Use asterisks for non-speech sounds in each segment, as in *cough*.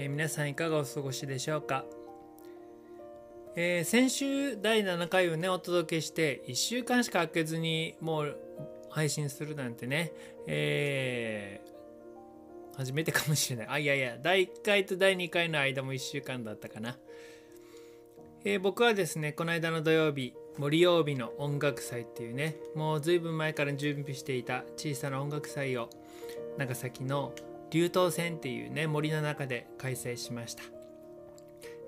えー、皆さんいかがお過ごしでしょうか、えー、先週第7回をねお届けして1週間しか空けずにもう配信するなんてね、えー、初めてかもしれない。あいやいや第1回と第2回の間も1週間だったかな、え僕はですねこの間の土曜日森曜日の音楽祭っていうねもうずいぶん前から準備していた小さな音楽祭を長崎の流東線っていうね森の中で開催しました、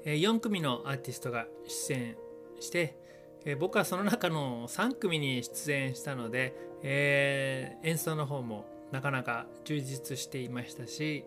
えー、4組のアーティストが出演して、えー、僕はその中の3組に出演したので、えー、演奏の方もなかなか充実していましたし、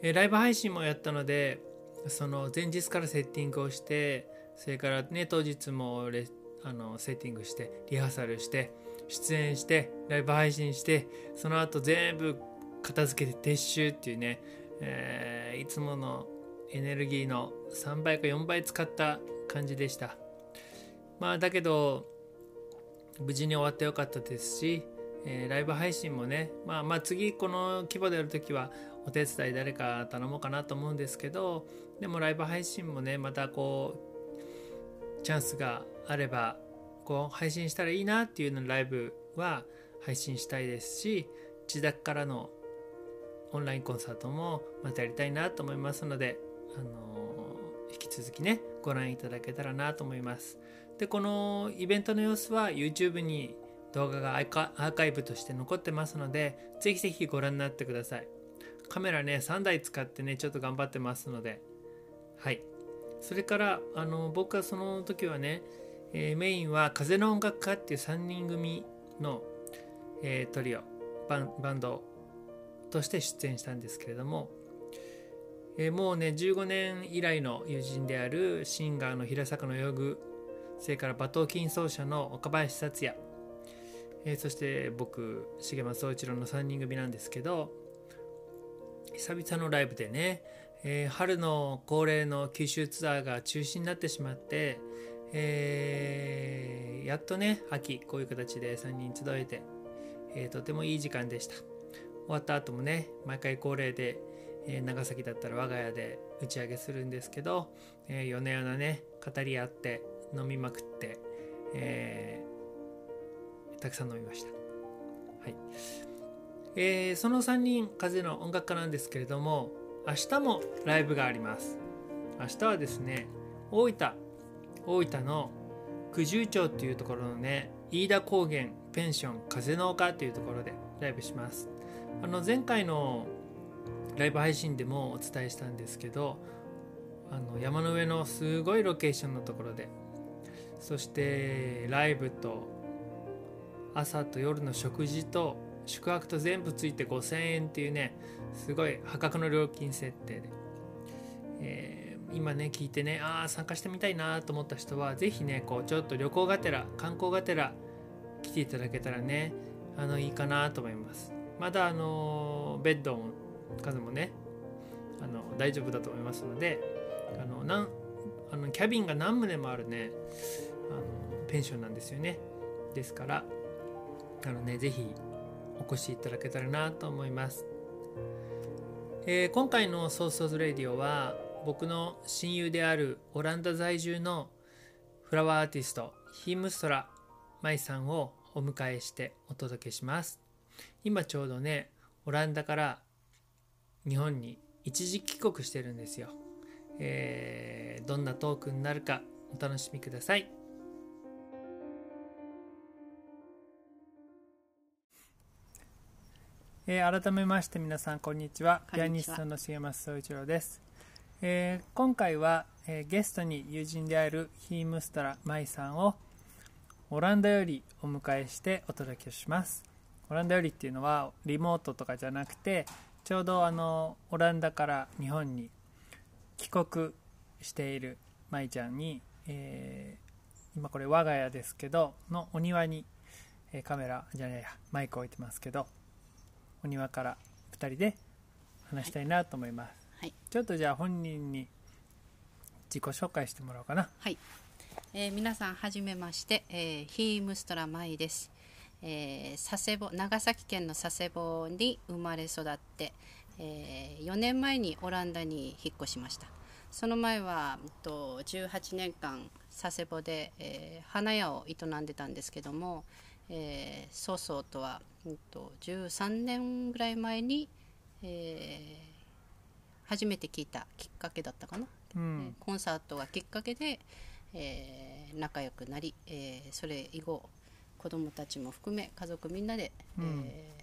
えライブ配信もやったのでその前日からセッティングをしてそれからね当日もレあのセッティングしてリハーサルして出演してライブ配信してその後全部片付けて撤収っていうね、えー、いつものエネルギーの3倍か4倍使った感じでした。まあだけど無事に終わってよかったですし、えー、ライブ配信もねまあまあ次この規模でやるときはお手伝い誰か頼もうかなと思うんですけどでもライブ配信もねまたこうチャンスがあればこう配信したらいいなっていうのライブは配信したいですし自宅からのオンラインコンサートもまたやりたいなと思いますので、あのー、引き続きねご覧いただけたらなと思います。でこのイベントの様子は YouTube に動画がアーカイブとして残ってますのでぜひぜひご覧になってください。カメラね3台使ってねちょっと頑張ってますので。はい。それからあの僕はその時はね、えー、メインは風の音楽家っていう3人組の、えー、トリオバンドとして出演したんですけれども、えー、もうね15年以来の友人であるシンガーの平坂のヨグそれから馬頭琴奏者の岡林達也、えー、そして僕重松総一郎の3人組なんですけど久々のライブでね、えー、春の恒例の九州ツアーが中止になってしまって、えー、やっとね秋こういう形で3人集えて、えー、とてもいい時間でした。終わった後もね毎回恒例で、えー、長崎だったら我が家で打ち上げするんですけど、えー、夜な夜なね語り合って飲みまくって、えー、たくさん飲みました。はい。えー、その3人風の音楽家なんですけれども明日もライブがあります。明日はですね大分大分の九十町っていうところのね飯田高原ペンション風の丘っていうところでライブします。あの前回のライブ配信でもお伝えしたんですけどあの山の上のすごいロケーションのところでそしてライブと朝と夜の食事と宿泊と全部ついて5000円っていうねすごい破格の料金設定で、えー、今ね聞いてねああ参加してみたいなと思った人は是非ねこうちょっと旅行がてら観光がてら来ていただけたらねあのいいかなと思います。まだあのベッドの数もねあの大丈夫だと思いますのであのなんあのキャビンが何棟もあるねあのペンションなんですよね。ですからあのね是非お越しいただけたらなと思います、えー、今回のソースオズレディオは僕の親友であるオランダ在住のフラワーアーティストヒームストラマイさんをお迎えしてお届けします。今ちょうどねオランダから日本に一時帰国してるんですよ、えーどんなトークになるかお楽しみください。えー改めまして皆さんこんにちは。ピアニストの重松総一郎です、えー今回は、えーゲストに友人であるヒームストラ舞さんをオランダよりお迎えしてお届けしますオランダよりっていうのはリモートとかじゃなくてちょうどあのオランダから日本に帰国している舞ちゃんに、えー今これ我が家ですけどのお庭に、えーカメラじゃないやマイク置いてますけどお庭から2人で話したいなと思います、はい、ちょっとじゃあ本人に自己紹介してもらおうかな。はい。えー皆さんはじめまして、えーヒームストラマイです、えー佐世保長崎県の佐世保に生まれ育って、え4年前にオランダに引っ越しました。その前はうんと18年間佐世保で、えー花屋を営んでたんですけども、えー、曹操とは、うんと13年ぐらい前に、えー初めて聞いたきっかけだったかな。えーうんコンサートがきっかけで、えー仲良くなり、えーそれ以後子供たちも含め家族みんなで、うん。えー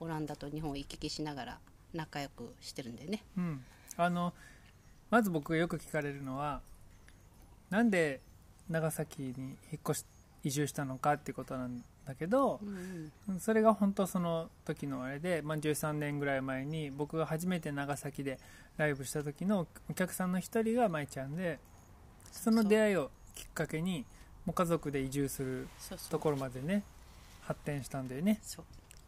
オランダと日本を行き来しながら仲良くしてるんでね。うん、あのまず僕がよく聞かれるのはなんで長崎に引っ越し移住したのかっていうことなんだけどうんうん。それが本当その時のあれで、まあ、13年ぐらい前に僕が初めて長崎でライブした時のお客さんの一人が舞ちゃんでその出会いをきっかけにもう家族で移住するところまでね発展したんだよね。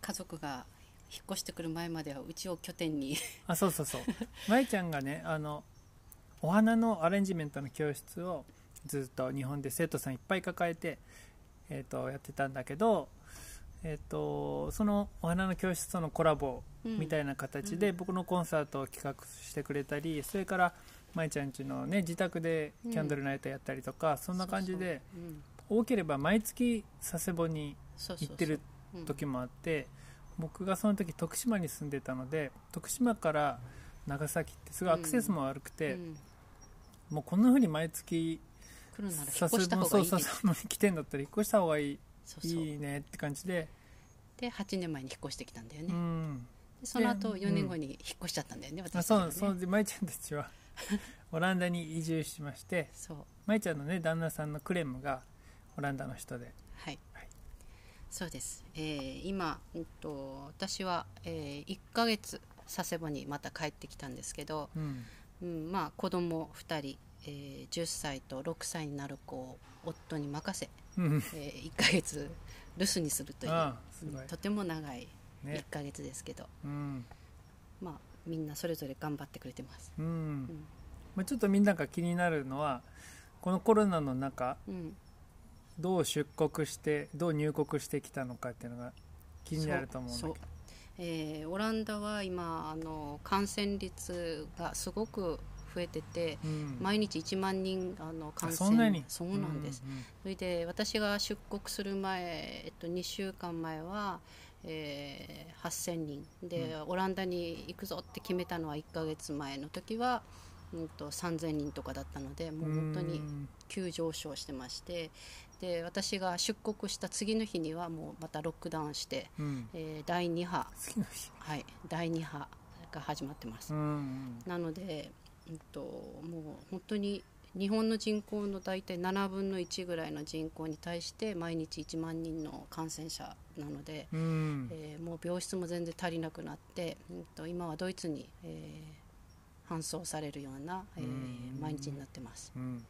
家族が引っ越してくる前まではうちを拠点に。あそうそうそう。*laughs* 舞ちゃんがねあのお花のアレンジメントの教室をずっと日本で生徒さんいっぱい抱えて、えー、とやってたんだけど、えー、とそのお花の教室とのコラボみたいな形で、うん。僕のコンサートを企画してくれたりそれから舞ちゃんちの、ね、自宅でキャンドルナイトやったりとか、そんな感じで多ければ毎月佐世保に行ってるうん時もあって、僕がその時徳島に住んでたので徳島から長崎ってすごいアクセスも悪くて、うん。もうこんな風に毎月来るなら引っさ越した方がいいね。そうそうそう来てんだったら引っ越した方がいいいいねって感じでで8年前に引っ越してきたんだよね、うん。でその後で4年後に引っ越しちゃったんだよね、あ私たちはね。そうそうで舞ちゃんたちは *laughs* オランダに移住しましてそう。舞ちゃんのね旦那さんのクレムがオランダの人で。はい、はい。そうです、えー今、うんと、私は、え1ヶ月佐世保にまた帰ってきたんですけど、うん。うん、まあ子供2人、えー10歳と6歳になる子を夫に任せ、うん。え1ヶ月留守にするというとても長いね。1ヶ月ですけど、うん。まあみんなそれぞれ頑張ってくれてます、うん。まあ、ちょっとみんなが気になるのはこのコロナの中うん、どう出国してどう入国してきたのかっていうのが気になると思うんだけど。そうえーオランダは今あの感染率がすごく増えてて、うん。毎日1万人あの感あ染。そんなに？そうなんです、うんそれで私が出国する前、えっと、2週間前は、えー8000人。で、オランダに行くぞって決めたのは1ヶ月前の時は、うん、と3000人とかだったのでもう本当にうん。急上昇してまして。で私が出国した次の日にはもうまたロックダウンして、うん。えー第2波、はい、第2波が始まってます。うん。なので、うんと、もう本当に日本の人口の大体7分の1ぐらいの人口に対して毎日1万人の感染者なので、うん。えーもう病室も全然足りなくなって、うんと、今はドイツに、えー搬送されるような、えーうん。毎日になってます。うん。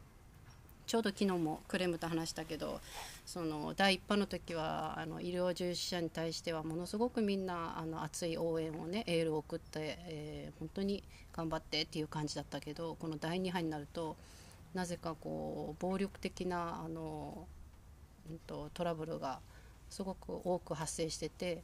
ちょうど昨日もクレムと話したけどその第一波の時はあの医療従事者に対してはものすごくみんなあの熱い応援をねエールを送って、えー本当に頑張ってっていう感じだったけどこの第2波になるとなぜかこう暴力的なあの、うん、とトラブルがすごく多く発生してて、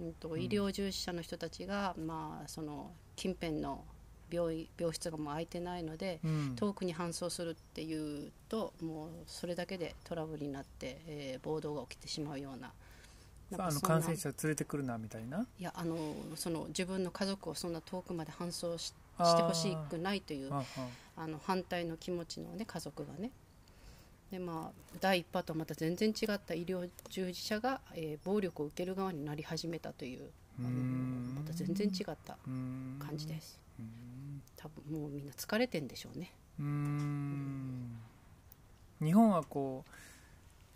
うん、と医療従事者の人たちが、まあ、その近辺の病院病室がもう空いてないので、うん。遠くに搬送するっていうともうそれだけでトラブルになって、えー暴動が起きてしまうような。なあの感染者連れてくるなみたいな？いやあのその自分の家族をそんな遠くまで搬送ししてほしくないというあの反対の気持ちのね家族がね。でまあ第一波とはまた全然違った医療従事者が、えー暴力を受ける側になり始めたというあのまた全然違った感じです。多分もうみんな疲れてんでしょうね。う日本はこ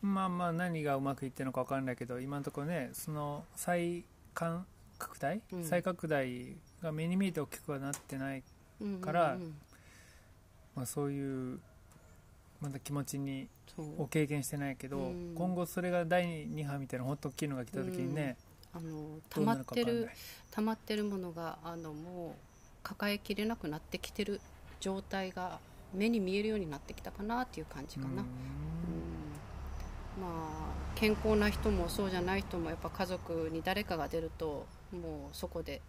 うまあまあ何がうまくいってるのか分かんないけど今のところねその再拡大、うん。再拡大が目に見えて大きくはなってない、うんうんうん。からまあ、そういうまだ気持ちにを経験してないけど、うん。今後それが第2波みたいな本当大きいのが来た時にね、あのど溜まってる溜まってるものがあのもう抱えきれなくなってきてる状態が目に見えるようになってきたかなっていう感じかな、うん。まあ健康な人もそうじゃない人もやっぱ家族に誰かが出るともうそこで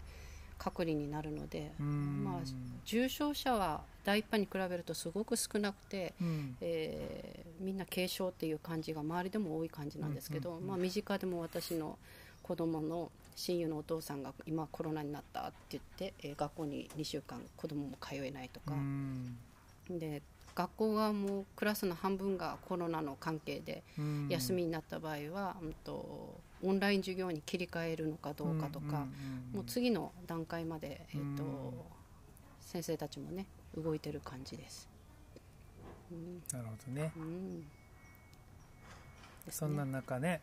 隔離になるので、まあ重症者は第一波に比べるとすごく少なくて、うんえーみんな軽症っていう感じが周りでも多い感じなんですけど、うんうんうんまあ、身近でも私の子供の親友のお父さんが今コロナになったって言って、えー学校に2週間子供も通えないとか、で学校がもうクラスの半分がコロナの関係で休みになった場合は、うんとオンライン授業に切り替えるのかどうかとか、もう次の段階まで、えーとうん。先生たちもね動いてる感じです。うん。なるほどね。うん。そんなね中ね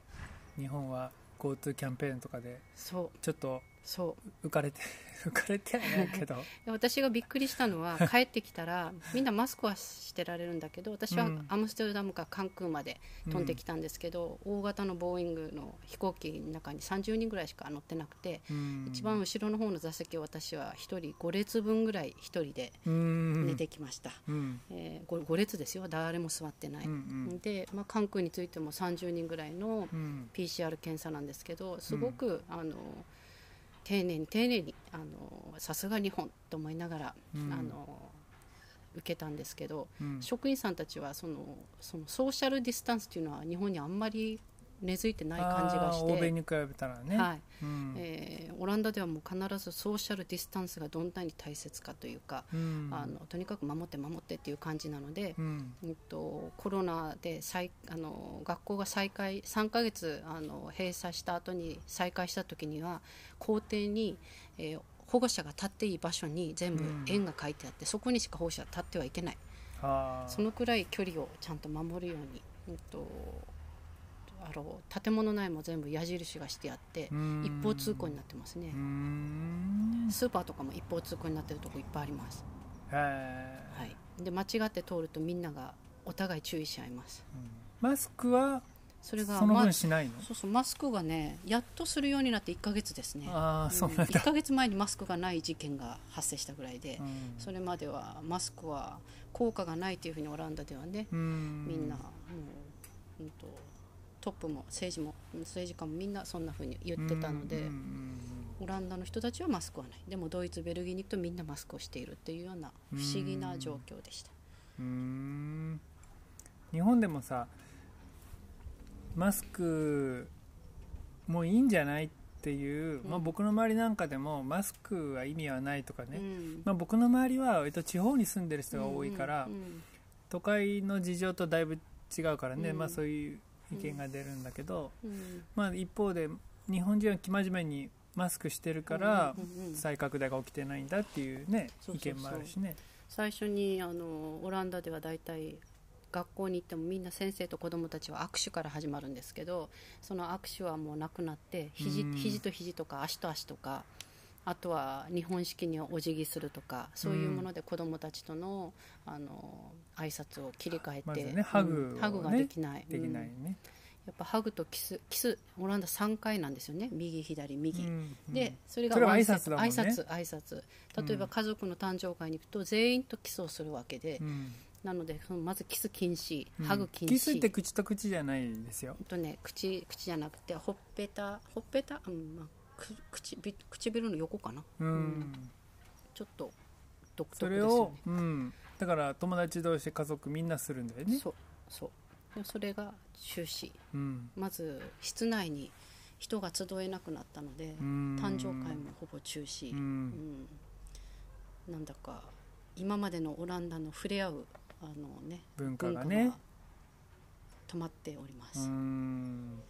日本は GoTo キャンペーンとかでそう。ちょっとそう。浮かれて *laughs* 浮かれてはないけど。で私がびっくりしたのは帰ってきたらみんなマスクはしてられるんだけど私はうん。アムステルダムか関空まで飛んできたんですけど、大型のボーイングの飛行機の中に30人ぐらいしか乗ってなくて、うん。一番後ろの方の座席を私は1人5列分ぐらい1人でうん。寝てきました、うん。えー、5, 列ですよ。誰も座ってない、うんうん。で、まあ、関空についても30人ぐらいのうん。PCR 検査なんですけどすごく、あの丁寧に丁寧にあのさすが日本と思いながら、うん。あの受けたんですけど、うん。職員さんたちはそのそのソーシャルディスタンスというのは日本にあんまり根付いてない感じがしあー欧米て、に比べたらね、はい。うん。えーオランダではもう必ずソーシャルディスタンスがどんなに大切かというか、うん。あのとにかく守って守ってっていう感じなので、うん。うんとコロナで再あの学校が再開3ヶ月あの閉鎖した後に再開した時には校庭に、えー保護者が立っていい場所に全部うん。円が書いてあって、そこにしか保護者は立ってはいけない。そのくらい距離をちゃんと守るように、うんとあの建物内も全部矢印がしてあってうん。一方通行になってますね。スーパーとかも一方通行になってるとこいっぱいあります、はい、で間違って通るとみんながお互い注意し合います。うん。マスクはそれがそのま分しないの、そうそうマスクがねやっとするようになって1ヶ月ですね。ああそうなん1だ、ヶ月前にマスクがない事件が発生したぐらいで、うん。それまではマスクは効果がないというふうにオランダではね、うん。みんなもう、うん、とトップも政治も政治家もみんなそんなふうに言ってたので、オランダの人たちはマスクはない。でもドイツベルギーに行くとみんなマスクをしているっていうような不思議な状況でした、日本でもさマスクもういいんじゃないっていう、まあ、うん僕の周りなんかでもマスクは意味はないとかね、うん。まあ、僕の周りは割と地方に住んでる人が多いから、都会の事情とだいぶ違うからね、うん。まあ、そういう意見が出るんだけど、うん。まあ、一方で日本人は生真面目にマスクしてるから再拡大が起きてないんだっていうね意見もあるしね。最初にあのオランダでは大体学校に行ってもみんな先生と子どもたちは握手から始まるんですけどその握手はもうなくなって肘うん。肘と肘とか足と足とかあとは日本式にお辞儀するとかそういうもので子どもたちとのあの挨拶を切り替えて、ねハグをねうんハグができない。できないうんね。やっぱハグとキスキスオランダ3回なんですよね。右左右、うんうん。でそれが挨拶ね。挨拶挨拶。例えば家族の誕生会に行くと全員とキスをするわけで、うん。なのでまずキス禁止うん。ハグ禁止、キスって口と口じゃないですよ。とね口口じゃなくてほっぺたほっぺた、うんまあ、く口び唇の横かな？うん。うん。ちょっと独特ですよを、うん、だから友達同士家族みんなするんだよね。ねそうそう。それが中止うん。まず室内に1人が集えなくなったのでうん。誕生会もほぼ中止、ううん。んなんだか今までのオランダの触れ合うあの、ね、文化ががね止まっておりまうす、ん。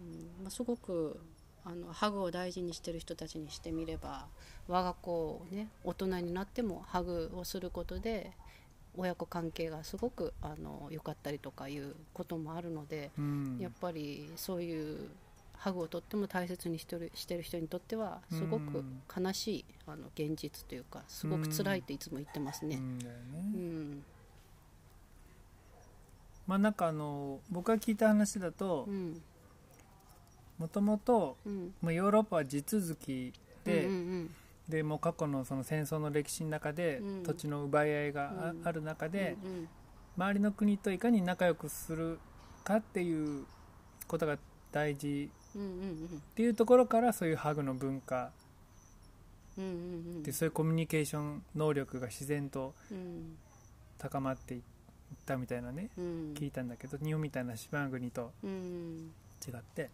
うん。まあ、すごくあのハグを大事にしてる人たちにしてみれば我が子をね大人になってもハグをすることで親子関係がすごくあの良かったりとかいうこともあるので、うん。やっぱりそういうハグをとっても大切にしてるしてる人にとってはすごく悲しいあの現実というかすごく辛いっていつも言ってますね。うんだよね。うん。まあなんかあの僕が聞いた話だとうんもともとヨーロッパは地続きで、うんうんでもう過去のその戦争の歴史の中で、うん。土地の奪い合いがあ,、うんる中で、うん。周りの国といかに仲良くするかっていうことが大事うんうんうん。っていうところからそういうハグの文化うんうんうん。でそういうコミュニケーション能力が自然とうん。高まっていったみたいなねうん。聞いたんだけど日本みたいな島国とうん。違って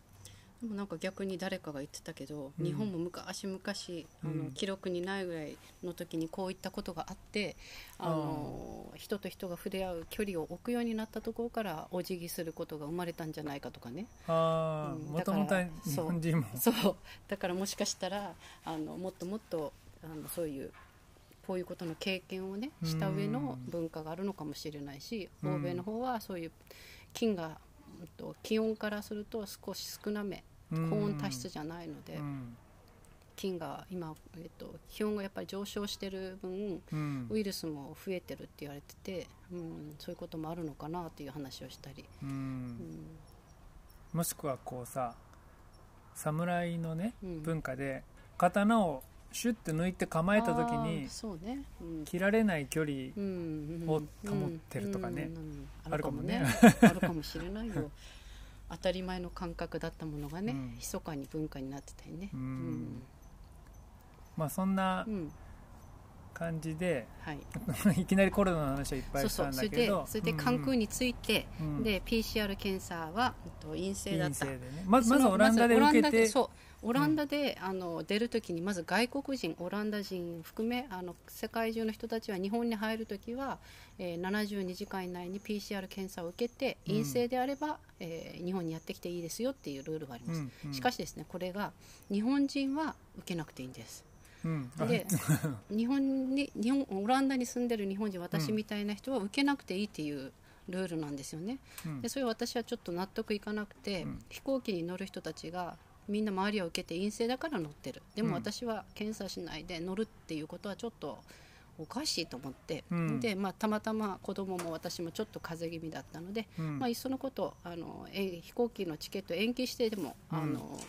でもなんか逆に誰かが言ってたけど、うん。日本も昔々あの、うん。記録にないぐらいの時にこういったことがあってあの人と人が触れ合う距離を置くようになったところからお辞儀することが生まれたんじゃないかとかね。ああうんもともとは日本人も。*laughs* そう。だからもしかしたらあのもっともっとあのそういうこういうことの経験をねした上の文化があるのかもしれないし、うん。欧米の方はそういう菌が、気温からすると少し少なめうん高温多湿じゃないので、うん。菌が今、えっと、気温がやっぱり上昇してる分うん。ウイルスも増えてるって言われてて、うん、そういうこともあるのかなという話をしたり、ううん。んもしくはこうさ侍のねうん。文化で刀をシュッて抜いて構えた時あにーそうね、うん。切られない距離うんを保ってるとかね。あるかもね。あるかもしれないよ *laughs* 当たり前の感覚だったものがね、うん。密かに文化になってたりね。うん。まあそんな感じではい。*laughs* いきなりコロナの話はいっぱそいう。したんそれでだけど。それで関空について、うんで PCR 検査はえっと陰性だった。ね。まずまずオランダで受けてそうオランダで、あの出るときにまず外国人オランダ人含めあの世界中の人たちは日本に入るときは、えー、72時間以内に PCR 検査を受けてうん。陰性であれば、えー日本にやってきていいですよっていうルールがあります、うんうん。しかしですねこれが日本人は受けなくていいんです。うん。で *laughs* 日本に日本オランダに住んでる日本人私みたいな人は受けなくていいっていうルールなんですよね、うん。でそれは私はちょっと納得いかなくて、うん。飛行機に乗る人たちがみんな周りを受けて陰性だから乗ってる。でうん。も私は検査しないで乗るっていうことはちょっとおかしいと思って、うん。で、まあ、たまたま子供も私もちょっと風邪気味だったので、うん。まあ、いっそのことあのえ飛行機のチケット延期してでも、うん。あの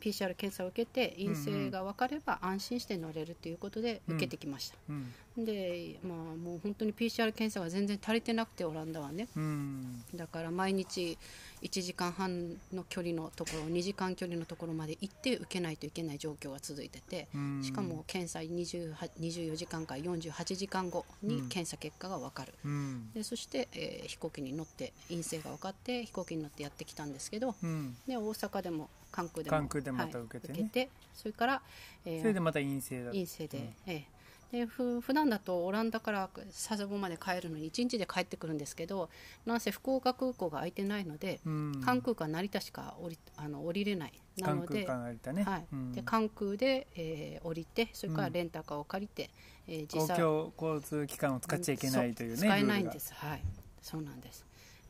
PCR 検査を受けて陰性が分かれば安心して乗れるということで受けてきました、うん。で、まあ、もう本当に PCR 検査が全然足りてなくてオランダはね。うん。だから毎日1時間半の距離のところ2時間距離のところまで行って受けないといけない状況が続いててうん。しかも検査28 24時間から48時間後に検査結果が分かる、うん。でそして、えー飛行機に乗って陰性が分かって飛行機に乗ってやってきたんですけどうん。で大阪でも関空でも関空でまた受けてね。それから、えーそれでまた陰性だ陰性で、ええ。でふ普段だとオランダから佐世保まで帰るのに1日で帰ってくるんですけどなんせ福岡空港が空いてないので、うん。関空か成田しか降りあの降りれない。な関空ので間ありたね。はい。うん。で関空で、えー降りてそれからレンタカーを借りて、えー公共交通機関を使っちゃいけないというね使えないんです。はい。そうなんです、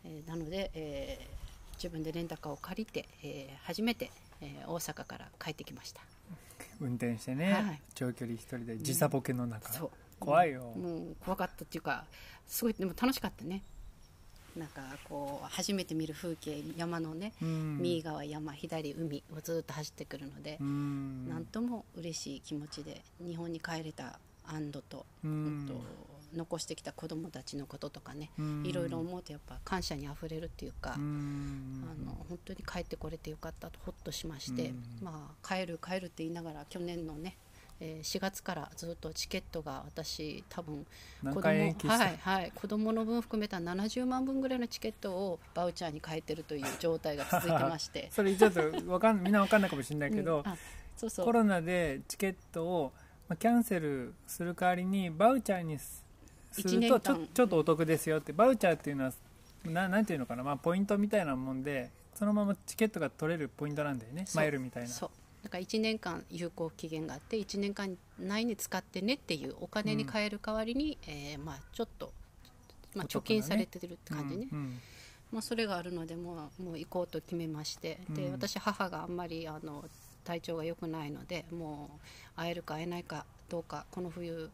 えーなので、えー自分でレンタカーを借りて、えー初めて、えー大阪から帰ってきました。運転してはねい。長距離一人で時差ボケの中。そう。怖いよ。もう怖かったっていうかすごいでも楽しかったね。なんかこう初めて見る風景山のね、うん。右側山左海をずっと走ってくるのでう、ん。なんとも嬉しい気持ちで日本に帰れた安堵と,、ううんんと残してきた子どもたちのこととかね、うん。いろいろ思うとやっぱ感謝にあふれるっていうか、うん。あの本当に帰ってこれてよかったとほっとしまして、うん。まあ、帰る帰るって言いながら去年のねえー4月からずっとチケットが私多分何子供はいはい子供の分含めた70万分ぐらいのチケットをバウチャーに変えてるという状態が続いてまして。*laughs* それちょっとわかんみんなわかんないかもしれないけど、うんあそうそう。コロナでチケットをまあキャンセルする代わりにバウチャーにすするとちょちょっとお得ですよって。バウチャーっていうのはななんていうのかな、まあ、ポイントみたいなもんでそのままチケットが取れるポイントなんだよね。マイルみたいな。そう。だから1年間有効期限があって1年間内に使ってねっていうお金に換える代わりに、えーまあ、ちょっと、まあ、貯金されてるって感じね、うん。うん。まあ、それがあるのでもうもう行こうと決めまして。で、うん。私母があんまりあの体調が良くないのでもう会えるか会えないかどうかこの冬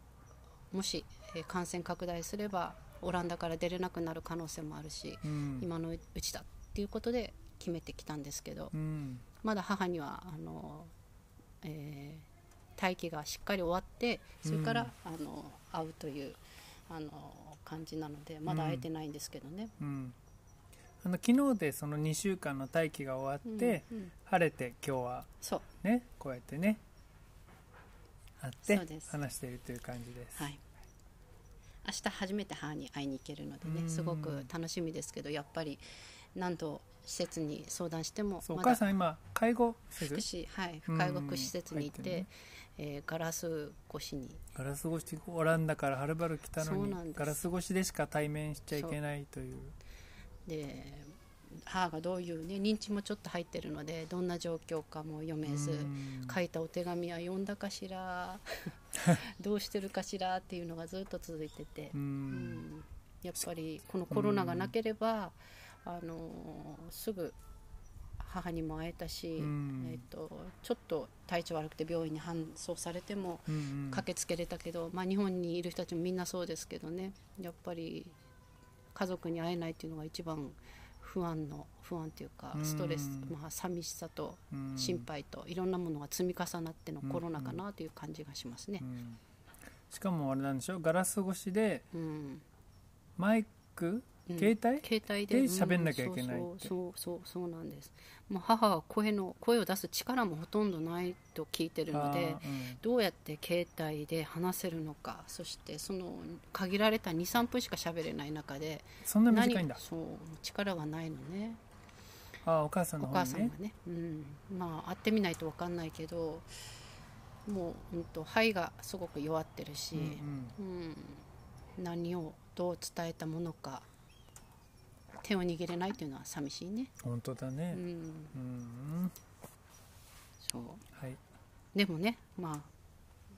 もし、えー感染拡大すればオランダから出れなくなる可能性もあるし、うん。今のうちだっていうことで決めてきたんですけど、うん。まだ母にはあの、えー待機がしっかり終わってそれから、あの会うというあの感じなのでまだ会えてないんですけどね。うん。あの昨日でその2週間の待機が終わって、うんうん。晴れて今日はそう。ねこうやってね会って話しているという感じです、はい、明日初めて母に会いに行けるのでうん。ねすごく楽しみですけどやっぱり何度施設に相談してもお母さん今介護施福設祉、はい、うん。介護福祉施設に行って、ね。えーガラス越しに。ガラス越しオランダからはるばる来たのにガラス越しでしか対面しちゃいけないという。で母がどういう、ね、認知もちょっと入ってるのでどんな状況かも読めず、うん。書いたお手紙は読んだかしら？*laughs* どうしてるかしらっていうのがずっと続いてて、ううん。んやっぱりこのコロナがなければ、あのすぐ母にも会えたし、うん。えっとちょっと体調悪くて病院に搬送されても駆けつけれたけど、まあ、日本にいる人たちもみんなそうですけどね。やっぱり家族に会えないっていうのが一番不安の不安というかうん。ストレス、まあ、寂しさとうん。心配といろんなものが積み重なってのコロナかなという感じがしますね。う。ん。しかもあれなんでしょガラス越しでうん。マイク、うん携帯？携帯でで喋んなきゃいけないそうそうそうなんです、まあ、母は声の声を出す力もほとんどないと聞いてるのでうん。どうやって携帯で話せるのかそしてその限られた23分しか喋れない中でそんな短いんだ。何そう力がないのね。あーお母さんおのね。母さんがね、うん、まあ会ってみないと分かんないけどもう、うん、と肺がすごく弱ってるし、うん。うん。何をどう伝えたものか手を握れないっていうのは寂しいね、うん、本当だね。うん、うん。そう。はい。でもねまあ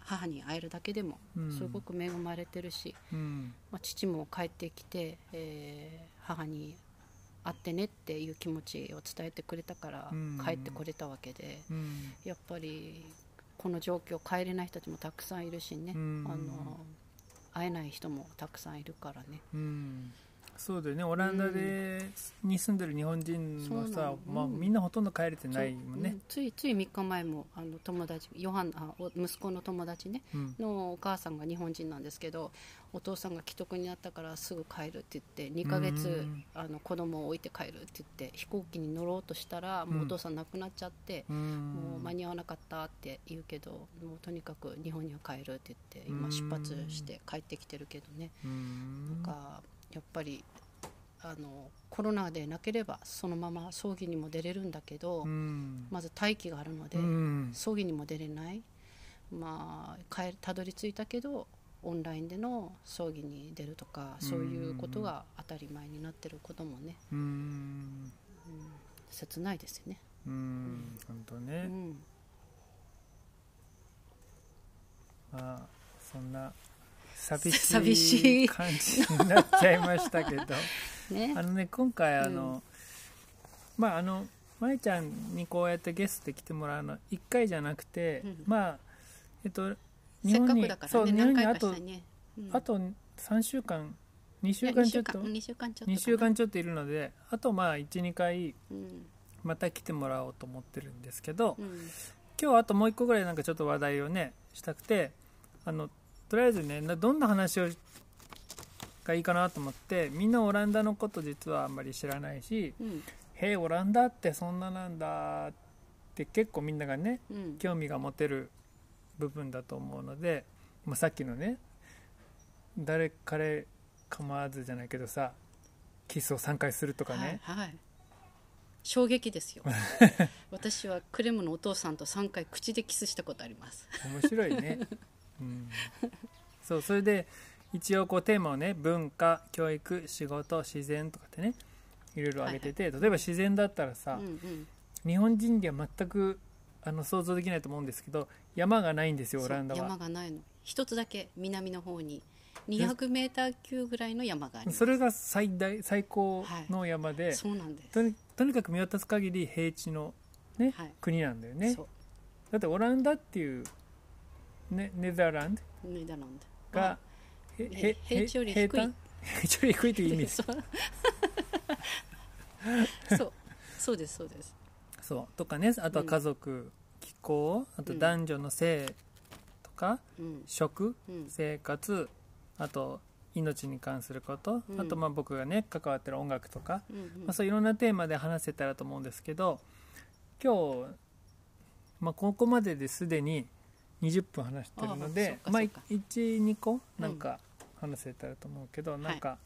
母に会えるだけでもうん。すごく恵まれてるし、うん。まあ、父も帰ってきて、えー母に会ってねっていう気持ちを伝えてくれたからうん。帰ってこれたわけで、うん。やっぱりこの状況帰れない人たちもたくさんいるしね、うん。あの会えない人もたくさんいるからね。うんそうだよね。オランダで、に住んでる日本人はさそうなの、まあ、うん。みんなほとんど帰れてないもんね。そう。うんついつい3日前もあの友達ヨハンあお息子の友達ねうん。のお母さんが日本人なんですけどお父さんが既得になったからすぐ帰るって言って2ヶ月うん。あの子供を置いて帰るって言って飛行機に乗ろうとしたらもうお父さん亡くなっちゃって、うん。もう間に合わなかったって言うけどもうとにかく日本には帰るって言って今出発して帰ってきてるけどね、うん。なんかやっぱりあのコロナでなければそのまま葬儀にも出れるんだけど、うん。まず待機があるので、うん。葬儀にも出れない。まあ帰たどり着いたけどオンラインでの葬儀に出るとかそういうことが当たり前になってることもね、うん。うん切ないですよね。うん。本当うね、ん。まあそんな寂寂ししいい感じになっちゃいましたけど。*laughs* ね。あのね今回あの、まああの舞ちゃんにこうやってゲストで来てもらうのは1回じゃなくて、うん。まあえっと日本にそう日本にあとね。うん。あと3週間2週間ちょっと？2週間ちょっとかな。2週間ちょっといるのであとまあ12回うん。また来てもらおうと思ってるんですけど、うん今日はあともう一個ぐらいなんかちょっと話題をねしたくてあのとりあえずねなどんな話をがいいかなと思ってみんなオランダのこと実はあんまり知らないしうん「へえオランダってそんななんだ」って結構みんながねうん。興味が持てる部分だと思うので、まあ、さっきのね誰彼構わずじゃないけどさキスを3回するとかね、はい、はい、衝撃ですよ。*laughs* 私はクレムのお父さんと3回口でキスしたことあります。面白いね、うん、そうそれで一応こうテーマをね文化教育仕事自然とかってねいろいろ挙げてて、はいはい、例えば自然だったらさ、うんうん、日本人では全くあの想像できないと思うんですけど山がないんですよオランダは。山がないの。一つだけ南の方に。200メーター級ぐらいの山がありそれが最大最高の山で、はい、そうなんです。とにとにかく見渡す限り平地のね、はい、国なんだよね。だってオランダっていう、ね、ネザーランド。ネザーランドが、へ平地より低い。平地より低いという意味です。そう。*laughs* そう。ですそうです。そう。とかねあとは家族、うん、気候あと男女の性とか、うん、食、うん、生活あと命に関すること、あとまあ僕がね関わってる音楽とか、まあ、そういろんなテーマで話せたらと思うんですけど今日、まあ、ここまでですでに20分話してるのでまあ、12個なんか話せたらと思うけど、うん、なんか、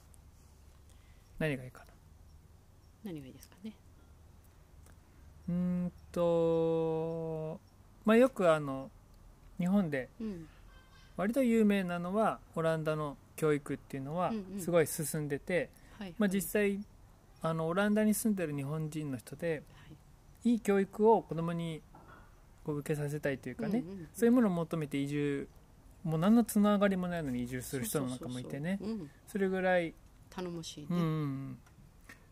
何がいいかな。何がいいですかね？うんとまあよくあの日本で割と有名なのはオランダの教育っていうのはすごい進んでて、まあ、実際あのオランダに住んでる日本人の人で、いい教育を子供にこう受けさせたいというかね、そういうものを求めて移住もう何のつながりもないのに移住する人の中もいてね。それぐらい頼もしいね、うん、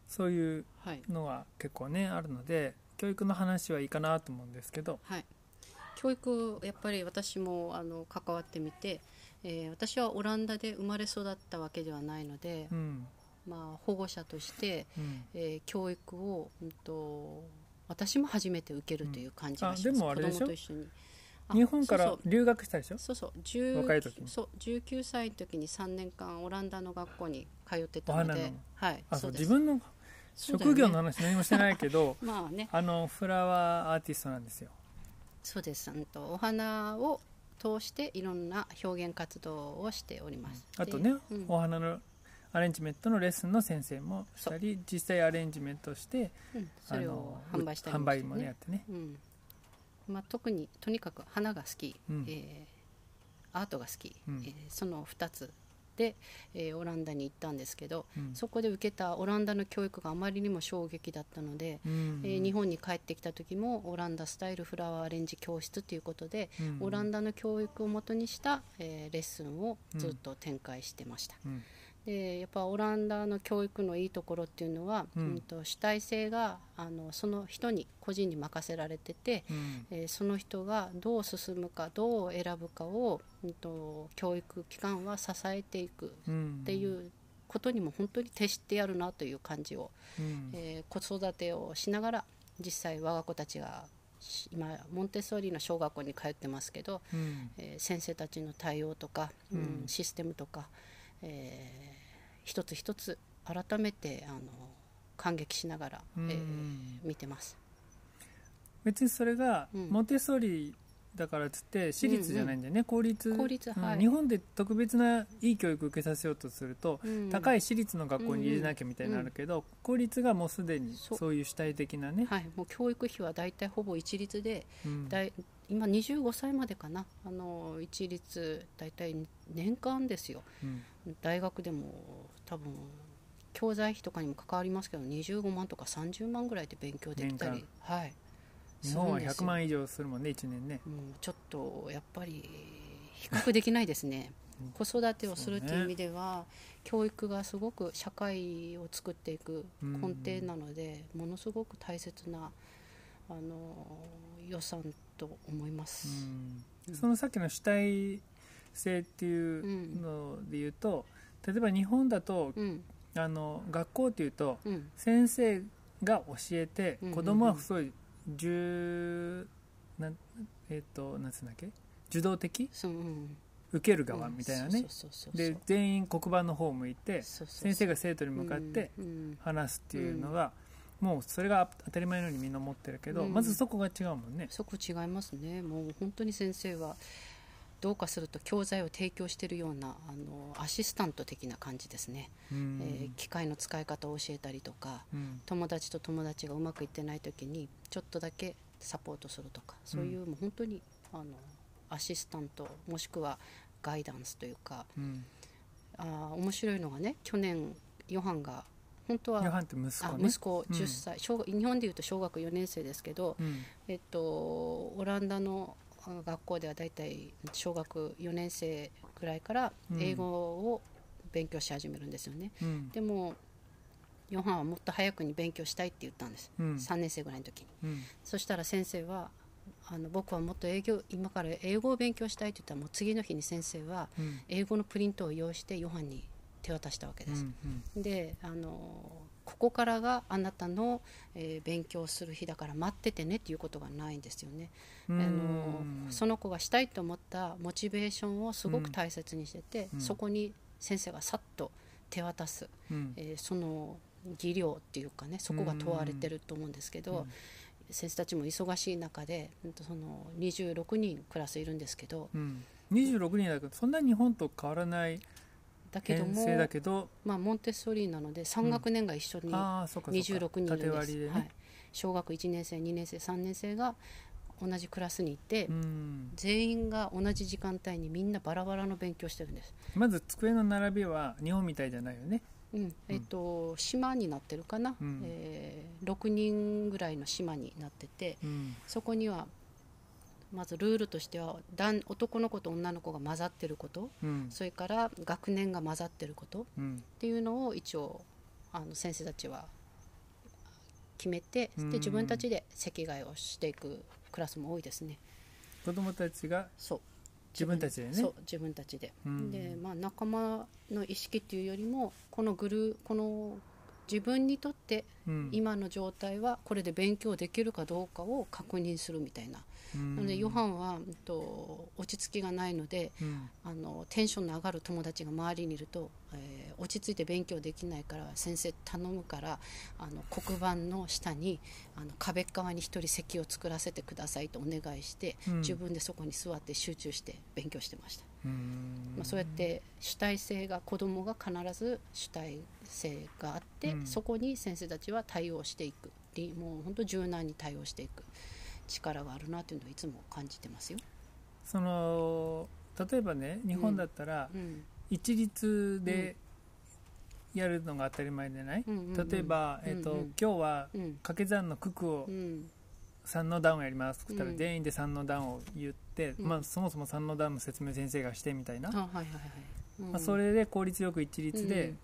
そういうのは結構ねあるので教育の話はいいかなと思うんですけど、はい、教育やっぱり私もあの関わってみて、えー、私はオランダで生まれ育ったわけではないので、うん、まあ、保護者として、うん、えー、教育を、うんと、私も初めて受けるという感じがします、うん、でもあれでしょ？日本から留学したでしょ？そうそう。若い時に。そう19歳の時に3年間オランダの学校に通ってたので。はい。あそう自分の職業の話何もしてないけど、*laughs* まあね、あのフラワーアーティストなんですよ。そうです。とお花を通していろんな表現活動をしております、あとね、うん、お花のアレンジメントのレッスンの先生もしたり実際アレンジメントして、うん、それを販売したり、ね、販売もねやってね、うん。まあ、特にとにかく花が好き、うん、えー、アートが好き、うん、えー、その2つで、えー、オランダに行ったんですけど、うん、そこで受けたオランダの教育があまりにも衝撃だったので、うん、えー、日本に帰ってきた時もオランダスタイルフラワーアレンジ教室ということで、うん、オランダの教育をもとにした、えー、レッスンをずっと展開してました。でやっぱオランダの教育のいいところっていうのは、うん、と主体性があのその人に個人に任せられてて、うん、えー、その人がどう進むかどう選ぶかを、うんと、教育機関は支えていくっていうことにも本当に徹してやるなという感じを、うん、えー、子育てをしながら実際我が子たちが今モンテッソーリの小学校に通ってますけど、うん、えー、先生たちの対応とか、うん、システムとか、えー、一つ一つ改めてあの感激しながら、えー、見てます。別にそれが、モンテッソーリだからっつって私立じゃないんだよね、うんうん、公立。公立、はい、日本で特別ないい教育受けさせようとすると、うん、高い私立の学校に入れなきゃみたいになるけど、うんうん、公立がもうすでにそう。いう主体的なね、はい、もう教育費は大体ほぼ一律で、うん、今25歳までかな。あの一律大体年間ですよ、うん、大学でも多分教材費とかにも関わりますけど25万とか30万ぐらいで勉強できたり。はい日本は100万以上するもんね1年ね、うん、ちょっとやっぱり比較できないですね。子育てをするという意味では、ね、教育がすごく社会を作っていく根底なので、ものすごく大切なあの予算と思います、うん、そのさっきの主体性っていうので言うと、例えば日本だと、あの学校っていうと、先生が教えて、子供はすごい受なえっ、ー、となんつうんだっけ？受動的、うん、受ける側みたいなね。で全員黒板の方を向いて先生が生徒に向かって話すっていうのが、もうそれが当たり前のようにみんな思ってるけど、まずそこが違うもんね。そこ違いますね。もう本当に先生はどうかすると教材を提供しているようなあのアシスタント的な感じですね、うん。えー機械の使い方を教えたりとかうん。友達と友達がうまくいってない時にちょっとだけサポートするとかそういう、もう本当にあのアシスタントもしくはガイダンスというかうん。あー面白いのがね去年ヨハンが本当はヨハンって息子あね息子10歳、小学日本でいうと小学4年生ですけど、うん。えっと、オランダのあ学校ではだいたい小学4年生ぐらいからうん。英語を勉強し始めるんですよね、うん。でもヨハンはもっと早くに勉強したいって言ったんです、うん。3年生ぐらいの時に。うん。そしたら先生はあの僕はもっと英語今から英語を勉強したいって言ったらもう次の日に先生はうん。英語のプリントを用意してヨハンに手渡したわけうです、ん。であのここからがあなたの、えー勉強する日だから待っててねっていうことがないんですよね、うん。あのその子がしたいと思ったモチベーションをすごく大切にしてて、うん。そこに先生がさっと手渡す、うん。えーその技量っていうかねそこが問われてると思うんですけど、先生たちも忙しい中でその26人クラスいるんですけどうん。26人だけどそんな日本と変わらないだけどもだけどまあ、モンテッソーリーなので3学年が一緒にああそっかそっか。26人いるん縦です、割りでね、はい、小学1年生2年生3年生が同じクラスにいて、うん。全員が同じ時間帯にみんなバラバラの勉強してるんです、まず机の並びは日本みたいじゃないよね。うん。えっと島になってるかな、うん。えー6人ぐらいの島になっててうん。そこにはまずルールとしては男男の子と女の子が混ざってること。うん。それから学年が混ざってること。っうん。ていうのを一応あの先生たちは決めてうん。で自分たちで席替えをしていくクラスも多いですね。子供たちが？そう。自分たちでね。そう自分たちで、うん。で、まあ、仲間の意識っていうよりもこのグルーこの自分にとってうん。今の状態はこれで勉強できるかどうかを確認するみたいな、うん。なのでヨハンは、うんと、落ち着きがないのでうん。あのテンションの上がる友達が周りにいると、えー落ち着いて勉強できないから先生頼むからあの黒板の下にあの壁側に一人席を作らせてくださいとお願いして、うん。自分でそこに座って集中して勉強してました。うん。まあ、そうやって主体性が子どもが必ず主体性があって、うん。そこに先生たちは対応していくりもう本当柔軟に対応していく力があるなというのをいつも感じてますよ。その例えばね日本だったらうん。一律でやるのが当たり前じゃない、うんうんうん。例えば、えっとうんうん。今日はうん。掛け算の九九をうん3の段をやりますって言ったら、うん。全員で3の段を言って、うん。まあ、そもそも3の段の説明先生がしてみたいな、それで効率よく一律でうん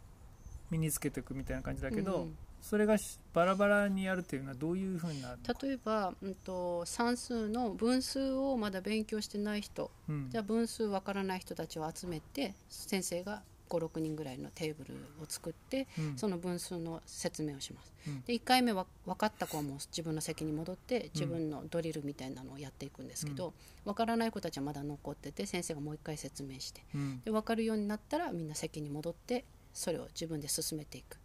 身につけていくみたいな感じだけど、うんそれがしバラバラにやるっていうのはどういうふうになるの？例えば、うん、と算数の分数をまだ勉強してない人。うん。じゃあ分数わからない人たちを集めて先生が56人ぐらいのテーブルを作ってうん。その分数の説明をします。うん。で1回目は分かった子はもう自分の席に戻って自分のドリルみたいなのをやっていくんですけど、分からない子たちはまだ残ってて先生がもう1回説明してうん。で分かるようになったらみんな席に戻ってそれを自分で進めていく。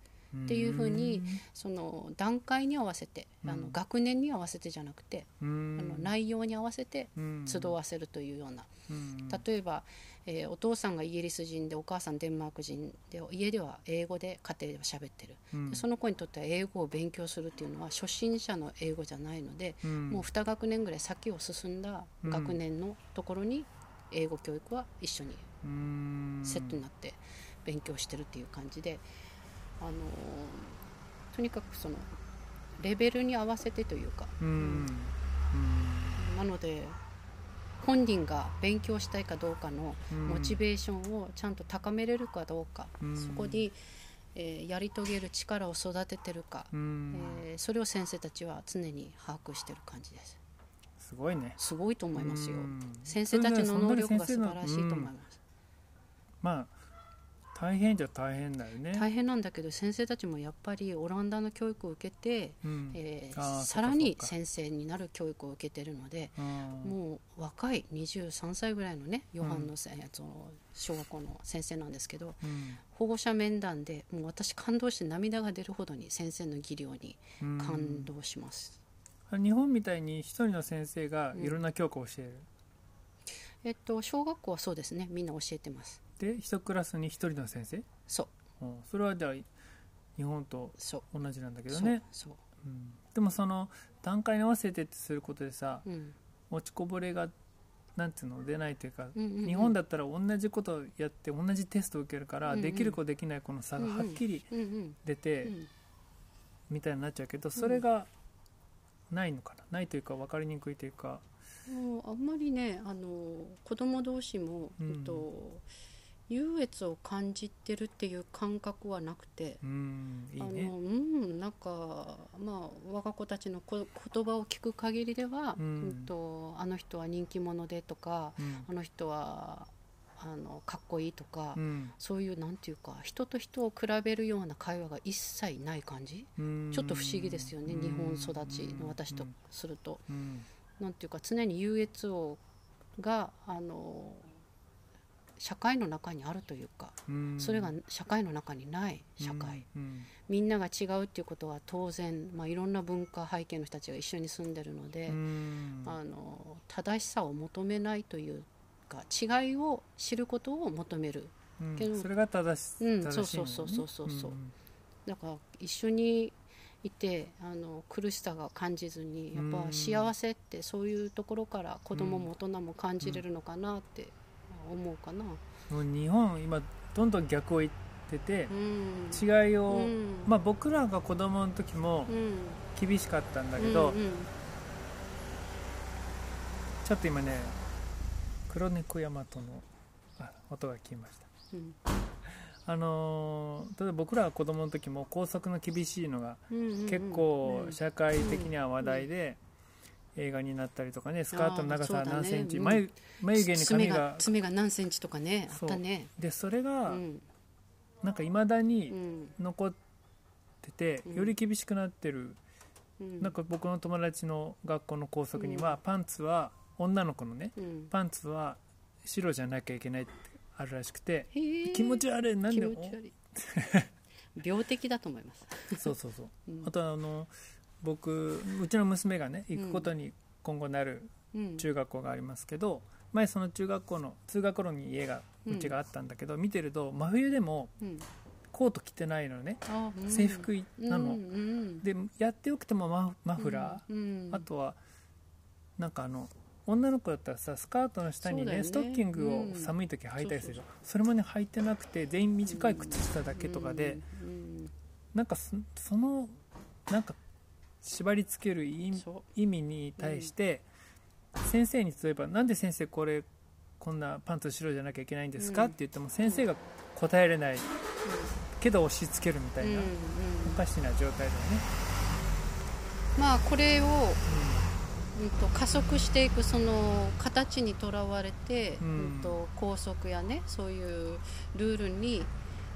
っていうふうにその段階に合わせて、あのうん学年に合わせてじゃなくて、うん。あの内容に合わせてうん。集わせるというような、うん。例えば、えーお父さんがイギリス人でお母さんデンマーク人で家では英語で家庭では喋ってる、うん。でその子にとっては英語を勉強するっていうのは初心者の英語じゃないので、うん。もう2学年ぐらい先を進んだ学年のところに英語教育は一緒にうん。セットになって勉強してるっていう感じで、あのーとにかくそのレベルに合わせてというか、うん。なので本人が勉強したいかどうかのうん。モチベーションをちゃんと高めれるかどうか、うん。そこに、えーやり遂げる力を育ててるか、うん。えーそれを先生たちは常に把握してる感じです。すごいね。すごいと思いますよ。うん。先生たちの能力が素晴らしいと思いうん。ます、まあ大変じゃ大変だよね。大変なんだけど先生たちもやっぱりオランダの教育を受けて、うん。えーさらに先生になる教育を受けてるので、うん。もう若い23歳ぐらいのねヨハンのせ、その小学校の先生なんですけどうん。保護者面談でもう私感動して涙が出るほどに先生の技量にうん。感動します、日本みたいに一人の先生がいろんな教科を教える、えっと小学校はそうですね。みんな教えてますで一クラスに一人の先生、そう。うん、それはじゃあ日本とそう。同じなんだけどね。そうう。ん、でもその段階に合わせてってすることでさそう、うん。落ちこぼれがなんていうの出ないというか、うんうんうん。日本だったら同じことをやって同じテストを受けるから、うんうん。できる子できない子の差がはっきりうんうん。出て、うん。みたいになっちゃうけどそれがないのかな？ないというか分かりにくいというか。もうあんまりねあの子供同士も、うん。と優越を感じてるっていう感覚はなくて、うんいいあのねうんなんかまあ我が子たちのこ言葉を聞く限りでは、うん。うんとあの人は人気者でとかうん。あの人はあのかっこいいとか、うん。そういうなんていうか人と人を比べるような会話が一切ない感じ？うん。ちょっと不思議ですよね、うん。日本育ちの私とすると。うん。なんていうか常に優越をがあの社会の中にあるというかうん。それが社会の中にない社会、うん。みんなが違うっていうことは当然、まあ、いろんな文化背景の人たちが一緒に住んでるので、うん。あの正しさを求めないというか違いを知ることを求める。うん。けどそれが正しうん正しいそうそうそうそうそうん。だから一緒にいてあの苦しさが感じずにやっぱうん。幸せってそういうところから子供も大人も感じれるのかなって思うかな。もう日本今どんどん逆を言っててうん。違いを、うん。まあ僕らが子供の時もうん。厳しかったんだけど、うんうん。ちょっと今ね黒猫大和のあ音が聞きました。うん。あのー例えば僕らが子供の時も校則の厳しいのがうんうんうん結構うん社会的には話題で映画になったりとかねスカートの長さは何センチ、うん。眉眉毛に髪爪がが爪が何センチとかねあったね。でそれうがん。なんかいまだうにん。残っててうん。より厳しくなってる。うん。なんか僕の友達の学校の校則にはパンツは女の子のねうん。パンツは白じゃなきゃいけないってあるらしくて気持ち悪い。なんで気持ち悪い。*laughs* 病的だと思います。そうそうそう。*laughs* うん。あとあの僕うちの娘がね行くことに今後なるうん。中学校がありますけど、前その中学校の通学路に家がうんうちがあったんだけど、見てると真冬でもうん。コート着てないのね。あうん。制服なの、うんうん。でやってよくてもママフラー、うんあとはなんかあの女の子だったらさスカートの下にねね。ストッキングをうん。寒い時履いたりするでしょ、それもね履いてなくて全員短い靴下だけとかで、うん。なんかそそのなんか縛り付ける意味に対して、先生に例えば「なんで先生これこんなパンツ白じゃなきゃいけないんですか?」うん。って言っても先生が答えれない。けど押し付けるみたいな、うんおかしな状態だよね。まあこれを、うん、と加速していくその形にとらわれて、ううんんと校則やねそういうルールに、